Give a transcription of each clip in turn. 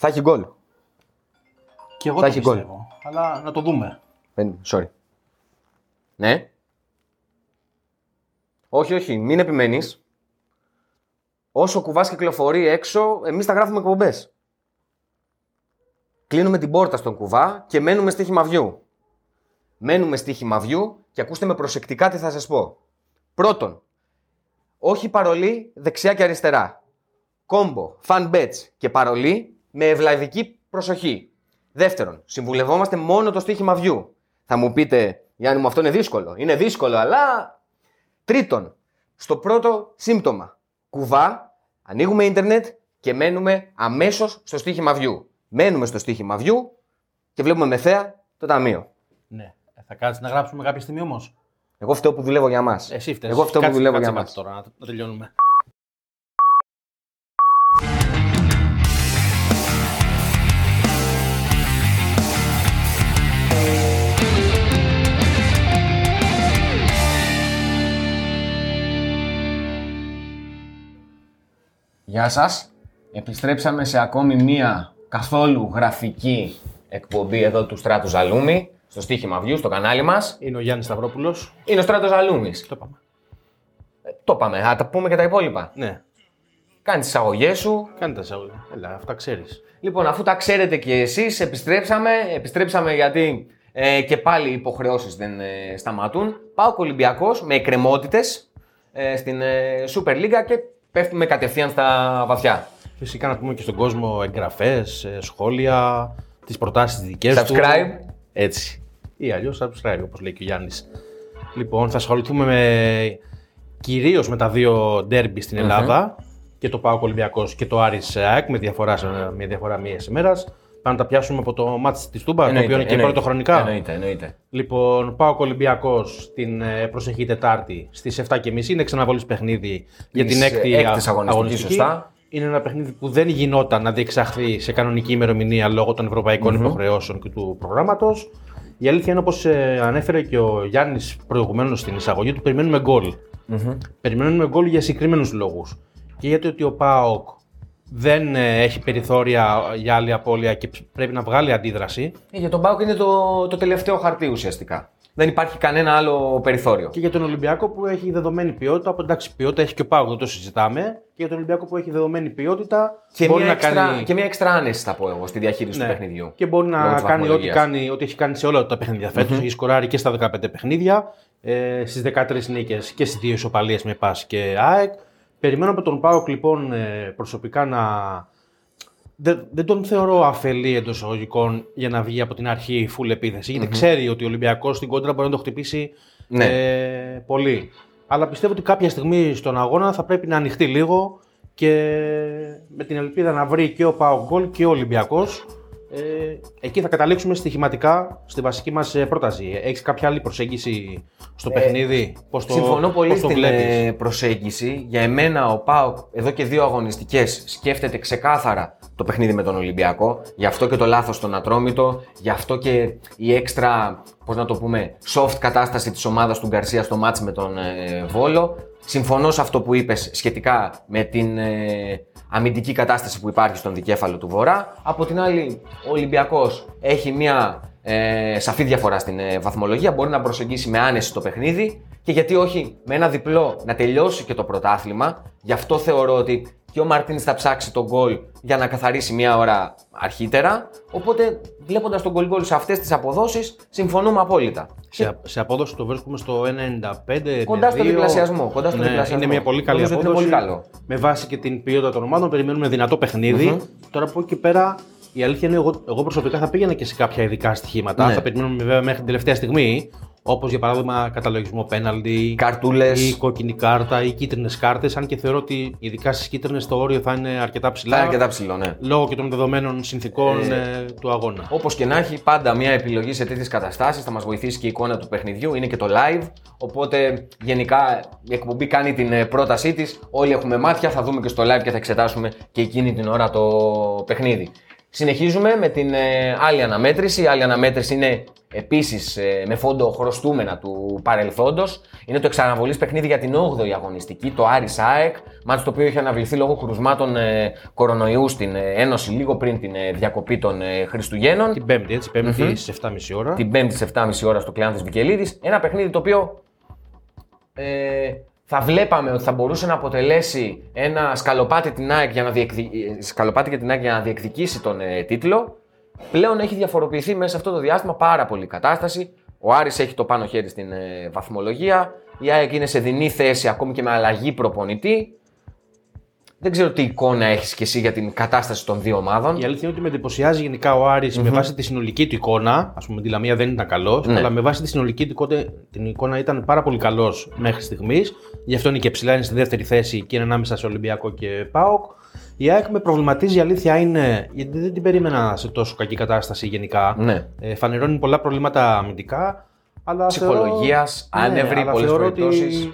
Θα έχει γκολ. Και εγώ Θα το έχει γκολ. πιστεύω. Αλλά να το δούμε. Δεν- Sorry. Ναι. Όχι, όχι, μην επιμένεις. Όσο κουβάς κυκλοφορεί έξω, εμείς θα γράφουμε εκπομπές. Κλείνουμε την πόρτα στον κουβά και μένουμε στοίχημα βιού. Μένουμε στοίχημα βιού και ακούστε με προσεκτικά τι θα σας πω. Πρώτον, όχι παρολί δεξιά και αριστερά. Κόμπο, fan bets και παρολί με ευλαβική προσοχή. Δεύτερον, συμβουλευόμαστε μόνο το στοίχημα βιού. Θα μου πείτε, Γιάννη μου, αυτό είναι δύσκολο. Είναι δύσκολο, αλλά. Τρίτον, στο πρώτο σύμπτωμα. Κουβά, ανοίγουμε ίντερνετ και μένουμε αμέσως στο στοίχημα βιού. Μένουμε στο στοίχημα βιού και βλέπουμε με θέα το ταμείο. Ναι. Ε, Θα κάτσει να γράψουμε κάποια στιγμή όμως; Εγώ φταίω που δουλεύω για μας. Εσύ φταίεις. Εγώ φταίω που δουλεύω για μας. τώρα να, να τελειώνουμε. Γεια σας. Επιστρέψαμε σε ακόμη μία καθόλου γραφική εκπομπή εδώ του Στράτου Ζαλούμι, στο στοίχημα View, στο κανάλι μας. Είναι ο Γιάννης Σταυρόπουλος. Είναι ο Στράτος Ζαλούμις. Το είπαμε. Ε, το είπαμε, θα τα πούμε και τα υπόλοιπα. Ναι. Κάνει τις αγωγέ σου. Κάνε τα σαούλια. Έλα, αυτά ξέρεις. Λοιπόν, αφού τα ξέρετε και εσείς, επιστρέψαμε. Επιστρέψαμε γιατί ε, και πάλι οι υποχρεώσεις δεν ε, σταματούν. Πάω Ολυμπιακός με εκκρεμότητες ε, στην ε, Super League και πέφτουμε κατευθείαν στα βαθιά. Φυσικά να πούμε και στον κόσμο εγγραφές, σχόλια, τις προτάσεις δικές του. Subscribe. Έτσι. Ή αλλιώς subscribe, όπως λέει και ο Γιάννης. Λοιπόν, θα ασχοληθούμε με, κυρίως με τα δύο ντέρμπι στην Ελλάδα. Και το Πάο Ολυμπιακός και το Άρης ΑΕΚ με διαφορά, σε- με διαφορά μίας ημέρας. Πάμε να τα πιάσουμε από το μάτς της Τούμπα, το οποίο είναι και πρώτο χρονικά. Εννοείται, εννοείται. Λοιπόν, πάω Ολυμπιακός την ε, προσεχή Τετάρτη στις 7.30. Είναι ξαναβολή παιχνίδι για Της, την έκτη ε, έκτης αγωνιστικής, σωστά. Είναι ένα παιχνίδι που δεν γινόταν να διεξαχθεί σε κανονική ημερομηνία λόγω των ευρωπαϊκών υποχρεώσεων και του προγράμματος. Η αλήθεια είναι όπως ανέφερε και ο Γιάννης προηγουμένως στην εισαγωγή του, περιμένουμε γκολ. Περιμένουμε γκολ για συγκεκριμένους λόγους. Και γιατί ότι ο ΠΑΟΚ δεν ε, έχει περιθώρια για άλλη απώλεια και πρέπει να βγάλει αντίδραση. Ε, Για τον Πάουκ είναι το, το τελευταίο χαρτί ουσιαστικά. Δεν υπάρχει κανένα άλλο περιθώριο. Και για τον Ολυμπιακό που έχει δεδομένη ποιότητα, από εντάξει, ποιότητα έχει και ο Πάουκ, δεν το συζητάμε. Και για τον Ολυμπιακό που έχει δεδομένη ποιότητα, Και μπορεί μια, να εξτρα, κάνει. και μια εξτρα άνεση θα πω εγώ στη διαχείριση ναι, του παιχνιδιού. Και μπορεί Λόγω να της κάνει ό,τι, βαθμολογίας. κάνει ό,τι έχει κάνει σε όλα τα παιχνίδια φέτος. Έχει σκοράρει και στα 15 παιχνίδια, ε, στις 13 νίκες και στις δύο ισοπαλίες με ΠΑΣ και ΑΕΚ. Περιμένω από τον Πάοκ λοιπόν ε, προσωπικά να. Δεν, δεν τον θεωρώ αφελή εντός εισαγωγικών για να βγει από την αρχή full επίθεση. Γιατί ξέρει ότι ο Ολυμπιακός στην κόντρα μπορεί να το χτυπήσει Ναι. ε, πολύ. Αλλά πιστεύω ότι κάποια στιγμή στον αγώνα θα πρέπει να ανοιχτεί λίγο και με την ελπίδα να βρει και ο Πάο γκολ και ο Ολυμπιακός. Ε, εκεί θα καταλήξουμε στοιχηματικά στη βασική μας πρόταση. Έχεις κάποια άλλη προσέγγιση στο παιχνίδι, πώς το, Ε, Συμφωνώ πολύ πώς το στην βλέπεις; ε, προσέγγιση. Για εμένα ο Πάοκ εδώ και δύο αγωνιστικές σκέφτεται ξεκάθαρα το παιχνίδι με τον Ολυμπιακό. Γι' αυτό και το λάθος στον Ατρόμητο. Γι' αυτό και η έξτρα, πώς να το πούμε, soft κατάσταση της ομάδας του Γκαρσία στο μάτς με τον ε, Βόλο. Συμφωνώ σε αυτό που είπες σχετικά με την ε, αμυντική κατάσταση που υπάρχει στον δικέφαλο του Βορρά. Από την άλλη, ο Ολυμπιακός έχει μια ε, σαφή διαφορά στην ε, βαθμολογία. Μπορεί να προσεγγίσει με άνεση το παιχνίδι και γιατί όχι με ένα διπλό να τελειώσει και το πρωτάθλημα. Γι' αυτό θεωρώ ότι και ο Μαρτίνς θα ψάξει τον γκολ για να καθαρίσει μια ώρα αρχίτερα. Οπότε, βλέποντας τον γκολ γκολ σε αυτές τις αποδόσεις, συμφωνούμε απόλυτα. Σε, σε απόδοση το βρίσκουμε στο 1,95. Κοντά στο 1,2. διπλασιασμό, κοντά στο ναι, διπλασιασμό. Είναι μια πολύ καλή Νομίζω ότι απόδοση. είναι πολύ καλό. Με βάση και την ποιότητα των ομάδων, περιμένουμε δυνατό παιχνίδι. Τώρα από εκεί και πέρα, η αλήθεια είναι εγώ, εγώ προσωπικά θα πήγαινα και σε κάποια ειδικά στοιχήματα. Ναι. Θα περιμένουμε βέβαια μέχρι την τελευταία στιγμή. Όπως για παράδειγμα καταλογισμό πέναλτι, Καρτούλες. ή κόκκινη κάρτα ή κίτρινες κάρτες. Αν και θεωρώ ότι ειδικά στις κίτρινες το όριο θα είναι αρκετά ψηλά. Θα είναι αρκετά ψηλό, ναι. Λόγω και των δεδομένων συνθήκων ε, του αγώνα. Όπως και να έχει, πάντα μια επιλογή σε τέτοιες καταστάσεις θα μας βοηθήσει και η εικόνα του παιχνιδιού. Είναι και το live. Οπότε γενικά η εκπομπή κάνει την ε, πρότασή της. Όλοι έχουμε μάτια, θα δούμε και στο live και θα εξετάσουμε και εκείνη την ώρα το παιχνίδι. Συνεχίζουμε με την ε, άλλη αναμέτρηση. Η άλλη αναμέτρηση είναι επίσης ε, με φόντο χρωστούμενα του παρελθόντος. Είναι το εξαναβολής παιχνίδι για την 8η αγωνιστική, το Άρης ΑΕΚ. Μάτι το οποίο είχε αναβληθεί λόγω κρουσμάτων ε, κορονοϊού στην ε, Ένωση λίγο πριν την ε, διακοπή των ε, Χριστουγέννων. Την Πέμπτη, έτσι, Πέμπτη στις 7.30 ώρα. Την Πέμπτη στις 7.30 ώρα στο Κλεάνθης Βικελίδης. Ένα παιχνίδι το οποίο ε, θα βλέπαμε ότι θα μπορούσε να αποτελέσει ένα σκαλοπάτι, την ΑΕΚ για να διεκδι... σκαλοπάτι για την ΑΕΚ για να διεκδικήσει τον ε, τίτλο. Πλέον έχει διαφοροποιηθεί μέσα σε αυτό το διάστημα πάρα πολύ η κατάσταση. Ο Άρης έχει το πάνω χέρι στην ε, βαθμολογία. Η ΑΕΚ είναι σε δινή θέση ακόμη και με αλλαγή προπονητή. Δεν ξέρω τι εικόνα έχεις και εσύ για την κατάσταση των δύο ομάδων. Η αλήθεια είναι ότι με εντυπωσιάζει γενικά ο αρης με βάση τη συνολική του εικόνα. Α πούμε, τη Λαμία δεν ήταν καλός, Ναι. αλλά με βάση τη συνολική του εικόνα, την εικόνα ήταν πάρα πολύ καλός μέχρι στιγμής. Γι' αυτό είναι και ψηλά, είναι στη δεύτερη θέση και είναι ανάμεσα σε Ολυμπιακό και ΠΑΟΚ. Η ΑΕΚ με προβληματίζει, η αλήθεια είναι, γιατί δεν την περίμενα σε τόσο κακή κατάσταση γενικά. Ναι. Ε, φανερώνει πολλά προβλήματα αμυντικά. Αλλά Ψυχολογίας, θεωρώ- άνευροι, Ναι, αλλά πολλές θεωρώ ότι περιπτώσεις.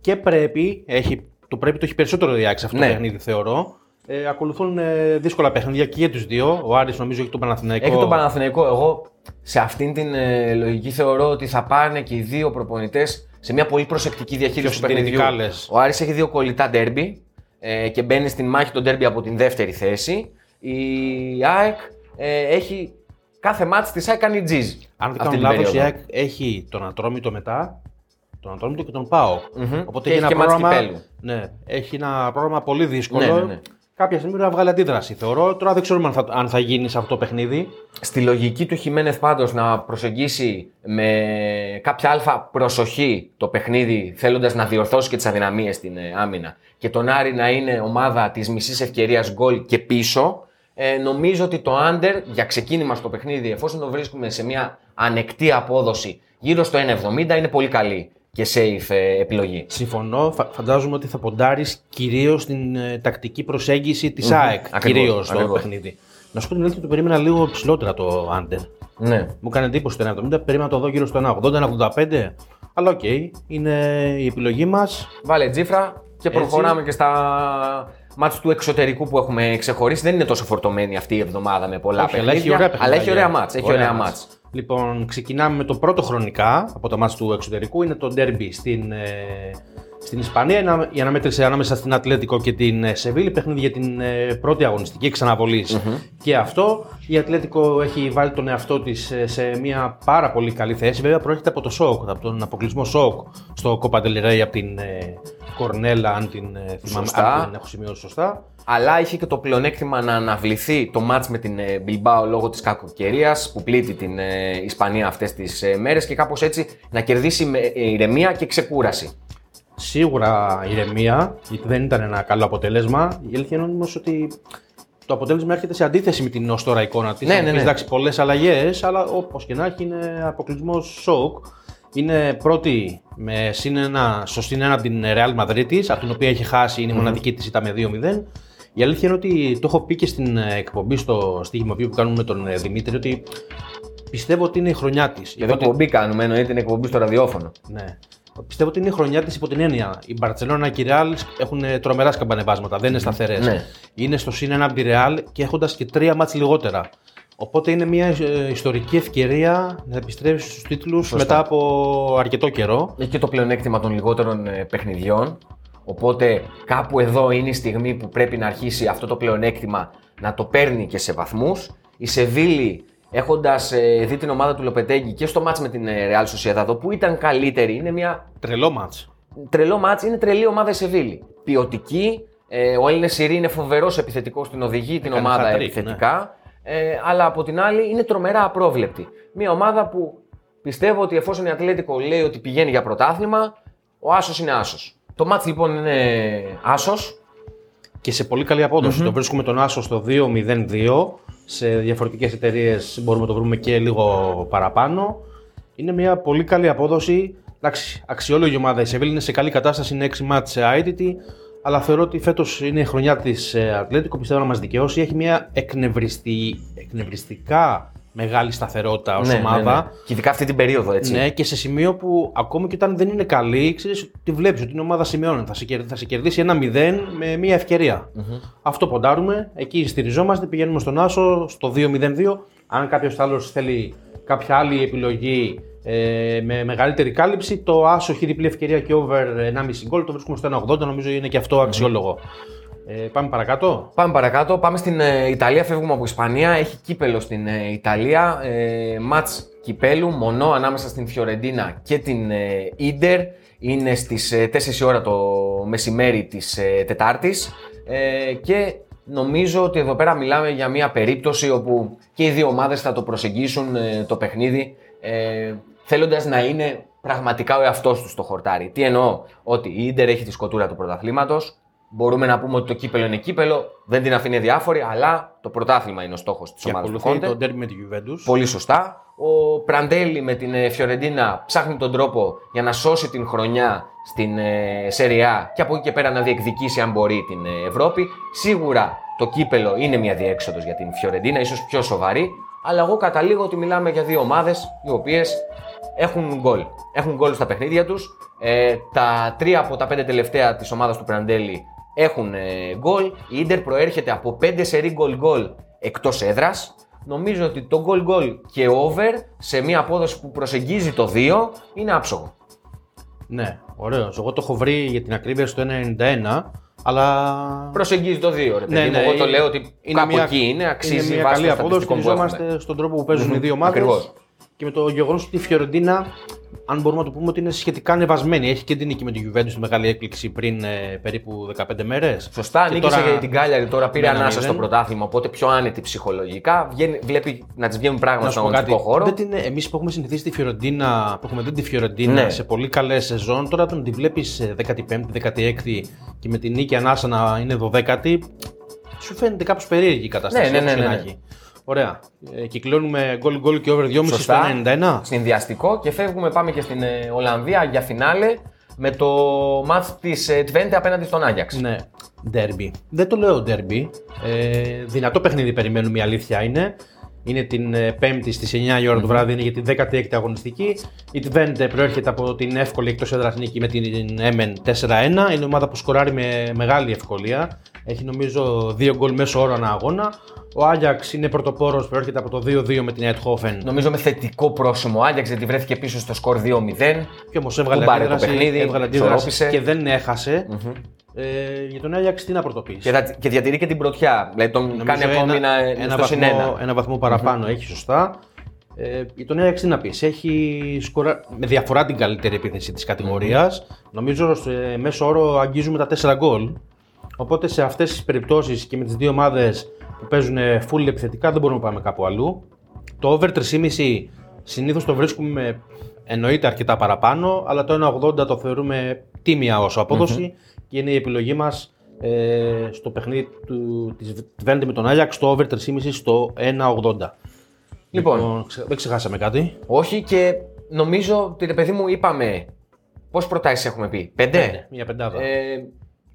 Και πρέπει, έχει, το πρέπει το έχει περισσότερο η ΑΕΚ σε αυτό Ναι. το παιχνίδι, θεωρώ. Ε, ακολουθούν ε, δύσκολα παιχνίδια και για τους δύο. Ο Άρης νομίζω έχει τον Παναθηναϊκό. Έχει τον Παναθηναϊκό. Εγώ σε αυτήν την ε, λογική θεωρώ ότι θα πάνε και οι δύο προπονητές σε μια πολύ προσεκτική διαχείριση Πιο του παιχνιδιού. συντηρητικά, λες. Ο Άρης έχει δύο κολλητά ντέρμπι ε, και μπαίνει στην μάχη των ντέρμπι από την δεύτερη θέση. Η ΑΕΚ ε, έχει κάθε μάτς της ΑΕΚ κάνει τζιζ. Αν δεν αυτή κάνω την λάθος, η περίοδο. ΑΕΚ έχει τον Ατρόμητο μετά, τον Ατρόμητο και τον ΠΑΟ. Μμμ. Οπότε Και έχει έχει ένα και μάτς πρόγραμμα. κυπέλλου. Ναι, έχει ένα πρόγραμμα πολύ δύσκολο. Ναι, ναι, ναι. Κάποια στιγμή πρέπει να βγάλει αντίδραση, θεωρώ. Τώρα δεν ξέρουμε αν θα, αν θα γίνει σε αυτό το παιχνίδι. Στη λογική του Χιμένεθ πάντως να προσεγγίσει με κάποια αλφα προσοχή το παιχνίδι θέλοντας να διορθώσει και τις αδυναμίες στην ε, άμυνα και τον Άρη να είναι ομάδα της μισής ευκαιρίας γκολ και πίσω ε, νομίζω ότι το under για ξεκίνημα στο παιχνίδι εφόσον το βρίσκουμε σε μια ανεκτή απόδοση γύρω στο 1,70 είναι πολύ καλή και safe ε, επιλογή. Συμφωνώ. Φα- φαντάζομαι ότι θα ποντάρεις κυρίως στην ε, τακτική προσέγγιση της ΑΕΚ. Ακριβώς, Κυρίως στο ακριβώς. παιχνίδι. Να σου πω την αλήθεια, το περίμενα λίγο ψηλότερα το under. Ναι. Μου έκανε εντύπωση το 1,70, περίμενα να το δω γύρω στο 1,80-1,85. Αλλά οκ, είναι η επιλογή μας. Βάλε τζίφρα και προχωράμε και στα μάτς του εξωτερικού που έχουμε ξεχωρίσει. Δεν είναι τόσο φορτωμένη αυτή η εβδομάδα με πολλά Όχι, αλλά έχει παιχνίδια. ωραία αλλά έχει ωραία παιχνίδια. μάτς. Έχει ωραία μάτς. Λοιπόν, ξεκινάμε με το πρώτο χρονικά από τα μάτς του εξωτερικού. Είναι το ντέρμπι στην, ε, στην Ισπανία. Είναι η αναμέτρηση ανάμεσα στην Ατλέτικο και την ε, Σεβίλη. Παιχνίδι για την ε, πρώτη αγωνιστική εξ αναβολής. Και αυτό. Η Ατλέτικο έχει βάλει τον εαυτό της σε μια πάρα πολύ καλή θέση. Βέβαια, προέρχεται από το σοκ, από τον αποκλεισμό σοκ στο Copa del Rey από την ε, Κορνέλα, αν την, ε, θυμάμαι, Σωστά. αν την έχω σημειώσει σωστά. Αλλά είχε και το πλεονέκτημα να αναβληθεί το μάτς με την ε, Bilbao λόγω της κακοκαιρίας που πλήττει την ε, Ισπανία αυτές τις ε, μέρες και κάπως έτσι να κερδίσει με ε, ηρεμία και ξεκούραση. Σίγουρα ηρεμία, γιατί δεν ήταν ένα καλό αποτέλεσμα. Η αλήθεια είναι όμως ότι το αποτέλεσμα έρχεται σε αντίθεση με την ως τώρα εικόνα της. Ναι, ναι, ναι. Εντάξει, πολλές αλλαγές, αλλά όπως και να έχει είναι αποκλεισμός σοκ. Είναι πρώτη με συν ένα, στο συν ένα από την Real Madrid, από την οποία έχει χάσει, είναι η μοναδική της, ήταν με 2-0. Η αλήθεια είναι ότι το έχω πει και στην ε, εκπομπή στο στοίχημα που κάνουμε με τον ε, Δημήτρη ότι πιστεύω ότι είναι η χρονιά της. Και εδώ εκπομπή κάνουμε, εννοείται την εκπομπή στο ραδιόφωνο. Ναι. Πιστεύω ότι είναι η χρονιά της υπό την έννοια. Η Μπαρσελόνα και η Ρεάλ έχουν ε, τρομερά σκαμπανεβάσματα, δεν είναι σταθερές. Ναι. Είναι στο συν ένα από τη Ρεάλ και έχοντας και τρία μάτς λιγότερα. Οπότε είναι μια ε, ιστορική ευκαιρία να επιστρέψεις στους τίτλους μετά από αρκετό καιρό. Έχει και το πλεονέκτημα των λιγότερων ε, παιχνιδιών. Οπότε κάπου εδώ είναι η στιγμή που πρέπει να αρχίσει αυτό το πλεονέκτημα να το παίρνει και σε βαθμούς. Η Σεβίλη έχοντας δει την ομάδα του Λοπετέγκη και στο μάτς με την ε, Real Sociedad που ήταν καλύτερη, είναι μια Τρελό μάτς. τρελό μάτς, είναι τρελή ομάδα η Σεβίλη. Ποιοτική, ε, ο Έλληνες Σιρή είναι φοβερός επιθετικός, την οδηγεί την Έκανε ομάδα hat-trick, επιθετικά. Ε, αλλά από την άλλη είναι τρομερά απρόβλεπτη. Μια ομάδα που πιστεύω ότι εφόσον η Ατλέτικο λέει ότι πηγαίνει για πρωτάθλημα, ο Άσος είναι Άσος. Το μάτς λοιπόν είναι Άσος. Και σε πολύ καλή απόδοση. Το βρίσκουμε τον Άσο στο 2-0-2. Σε διαφορετικές εταιρείες μπορούμε να το βρούμε και λίγο παραπάνω. Είναι μια πολύ καλή απόδοση. Εντάξει, αξιόλογη ομάδα. Η Σεβίλη είναι σε καλή κατάσταση, είναι 6 μάτς αίτητη. Αλλά θεωρώ ότι φέτος είναι η χρονιά της Ατλέτικο. Πιστεύω να μας δικαιώσει. Έχει μια εκνευριστή, εκνευριστικά μεγάλη σταθερότητα ως Ναι, ναι, ομάδα. ναι. Και ειδικά αυτή την περίοδο, έτσι. Ναι, και σε σημείο που ακόμη και όταν δεν είναι καλή, ξέρεις ότι βλέπεις ότι είναι ομάδα σημειώνει. Θα σε, κερ- θα σε κερδίσει ένα 0 με μία ευκαιρία. Αυτό ποντάρουμε. Εκεί στηριζόμαστε. Πηγαίνουμε στον Άσο στο 2-0-2. Αν κάποιος άλλος θέλει κάποια άλλη επιλογή ε, με μεγαλύτερη κάλυψη, το Άσο έχει διπλή ευκαιρία και over 1,5 γκολ. Το βρίσκουμε στο 1,80. Νομίζω είναι και αυτό αξιόλογο. Ε, πάμε παρακάτω. Πάμε παρακάτω. Πάμε στην ε, Ιταλία. Φεύγουμε από Ισπανία. Έχει κύπελο στην ε, Ιταλία. Ε, μάτς κυπέλου μονό ανάμεσα στην Φιωρεντίνα και την ε, Ίντερ. Είναι στις ε, 4 η ώρα το μεσημέρι της ε, Τετάρτης. Ε, και νομίζω ότι εδώ πέρα μιλάμε για μια περίπτωση όπου και οι δύο ομάδες θα το προσεγγίσουν ε, το παιχνίδι ε, θέλοντας να είναι πραγματικά ο εαυτός τους στο χορτάρι. Τι εννοώ, ότι η Ίντερ έχει τη σκοτούρα του πρωταθλήματος, Μπορούμε να πούμε ότι το κύπελο είναι κύπελο, δεν την αφήνει διάφορη, αλλά το πρωτάθλημα είναι ο στόχος της Και ομάδας του ακολουθεί Κόντε. το ντέρμπι με τη Juventus. Πολύ σωστά. Ο Πραντέλη με την ε, Φιωρεντίνα ψάχνει τον τρόπο για να σώσει την χρονιά στην ε, Σεριά και από εκεί και πέρα να διεκδικήσει αν μπορεί την ε, Ευρώπη. Σίγουρα το κύπελο είναι μια διέξοδος για την Φιωρεντίνα, ίσως πιο σοβαρή, αλλά εγώ καταλήγω ότι μιλάμε για δύο ομάδες οι οποίες έχουν γκολ. Έχουν γκολ στα παιχνίδια τους. Ε, τα τρία από τα πέντε τελευταία της ομάδας του Πραντέλη έχουν ε, γκολ. Η Ίντερ προέρχεται από πέντε σερή γκολ γκολ εκτός έδρας. Νομίζω ότι το goal goal και over σε μια απόδοση που προσεγγίζει το 2 είναι άψογο. Ναι, ωραίος. Εγώ το έχω βρει για την ακρίβεια στο 1,91, αλλά. Προσεγγίζει το 2, ρε παιδί Ναι, μου. ναι, Εγώ το είναι- λέω ότι κάπου εκεί είναι, αξίζει είναι μια βάσει καλή των απόδοση. στατιστικών που έχουμε. Στηριζόμαστε στον τρόπο που παίζουν οι δύο ομάδες. Ακριβώς. Και με το γεγονός ότι η Φιωρεντίνα, αν μπορούμε να το πούμε, ότι είναι σχετικά ανεβασμένη. Έχει και την νίκη με τη Juventus τη μεγάλη έκπληξη πριν ε, περίπου 15 μέρες. Σωστά, νίκησε για την Κάλιαρη, τώρα πήρε με ένα ανάσα στο μηδέν. πρωτάθλημα, οπότε πιο άνετη ψυχολογικά. Βγαίνει, βλέπει να της βγαίνουν πράγματα Να στον σου πω αγωνιστικό κάτι. χώρο. Δεν την, εμείς που έχουμε συνηθίσει τη Φιωρεντίνα, που έχουμε δει τη Φιωρεντίνα Ναι. σε πολύ καλές σεζόν, τώρα όταν τη βλέπεις 15η, 16η και με την νίκη ανάσα να είναι 12η, σου φαίνεται κάπως περίεργη η κατάσταση. Ναι, ναι, όπως ναι, και ναι, να ναι. Έχει. Ωραία. Ε, κυκλώνουμε γκολ γκολ και over 2,5 στο Σωστά. 91. Συνδυαστικό και φεύγουμε, πάμε και στην ε, Ολλανδία για φινάλε με το μάτς της ε, Twente απέναντι στον Άγιαξ. Ναι, derby. Δεν το λέω derby. Ε, δυνατό παιχνίδι περιμένουμε, η αλήθεια είναι. Είναι την ε, Πέμπτη στις 9 η ώρα το βράδυ, είναι για την 16η αγωνιστική. Η Twente προέρχεται από την εύκολη εκτός έδρας νίκη με την Emen 4-1. Είναι ομάδα που σκοράρει με μεγάλη ευκολία. Έχει νομίζω δύο γκολ μέσω όρο ανά αγώνα. Ο Άγιαξ είναι πρωτοπόρος, προέρχεται από το 2-2 με την Eindhoven. Νομίζω με θετικό πρόσημο ο Άγιαξ γιατί βρέθηκε πίσω στο σκορ 2-0. Και όμως έβγαλε Κουμπάρε το αντίδραση, παιχνίδι, έβγαλε αντίδραση ισορρόπησε. και δεν εχασε Ε, για τον Άγιαξ τι να πρωτοποιήσει. Και, θα- και διατηρεί και την πρωτιά. Δηλαδή τον Νομίζω κάνει ακόμη να είναι στο βαθμό, συνένα. ένα βαθμό παραπάνω έχει σωστά. Ε, για τον Ajax τι να πεις, έχει σκορα... με διαφορά την καλύτερη επίθεση της κατηγορίας. Νομίζω σε μέσο όρο αγγίζουμε τα 4 γκολ. Οπότε σε αυτές τις περιπτώσεις και με τις δύο ομάδες που παίζουν full επιθετικά δεν μπορούμε να πάμε κάπου αλλού. Το over 3,5 συνήθως το βρίσκουμε εννοείται αρκετά παραπάνω, αλλά το 1,80 το θεωρούμε τίμια ως αποδοση και είναι η επιλογή μας ε, στο παιχνίδι του, της Twente με τον Ajax το over 3,5 στο 1,80. Λοιπόν. ξε- δεν ξεχάσαμε κάτι. Όχι και νομίζω ότι ρε παιδί μου είπαμε. Πόσες προτάσεις έχουμε πει, Πέντε. Μια πεντάδα. Ε,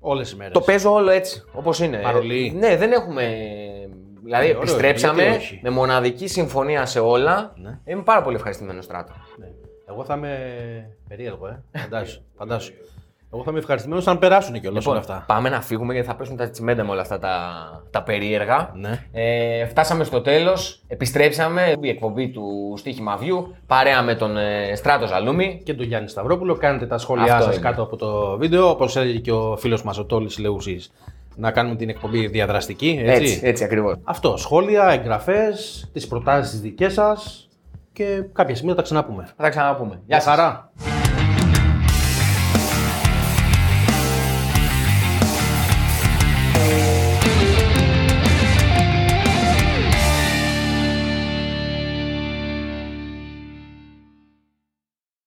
Όλες οι μέρες. το παίζω όλο έτσι, όπως είναι. Παρολί. Ε, ναι, δεν έχουμε. Δηλαδή, Ε, ωραίο, επιστρέψαμε γιατί όχι. με μοναδική συμφωνία σε όλα. Ναι. Είμαι πάρα πολύ ευχαριστημένος στράτο. Ναι. Εγώ θα είμαι περίεργο, ε. Φαντάσου. φαντάσου. Εγώ θα είμαι ευχαριστημένος αν περάσουν κιόλας όλα αυτά. πάμε να φύγουμε γιατί θα πέσουν τα τσιμέντα με όλα αυτά τα, τα περίεργα. Ναι. Ε, φτάσαμε στο τέλος. Επιστρέψαμε. Η εκπομπή του Στίχημα Βιού. Παρέα με τον ε, Στράτο Ζαλούμι. Και τον Γιάννη Σταυρόπουλο. Κάνετε τα σχόλιά Αυτό σας είναι. κάτω από το βίντεο. Όπως έλεγε και ο φίλος μας ο Τόλης Λεούσης, να κάνουμε την εκπομπή διαδραστική. Έτσι. Έτσι, έτσι ακριβώς. Αυτό. Σχόλια, εγγραφές, τις προτάσεις δικές σας και κάποια στιγμή θα τα ξαναπούμε. Θα τα ξαναπούμε. Γεια Γεια σας. χαρά.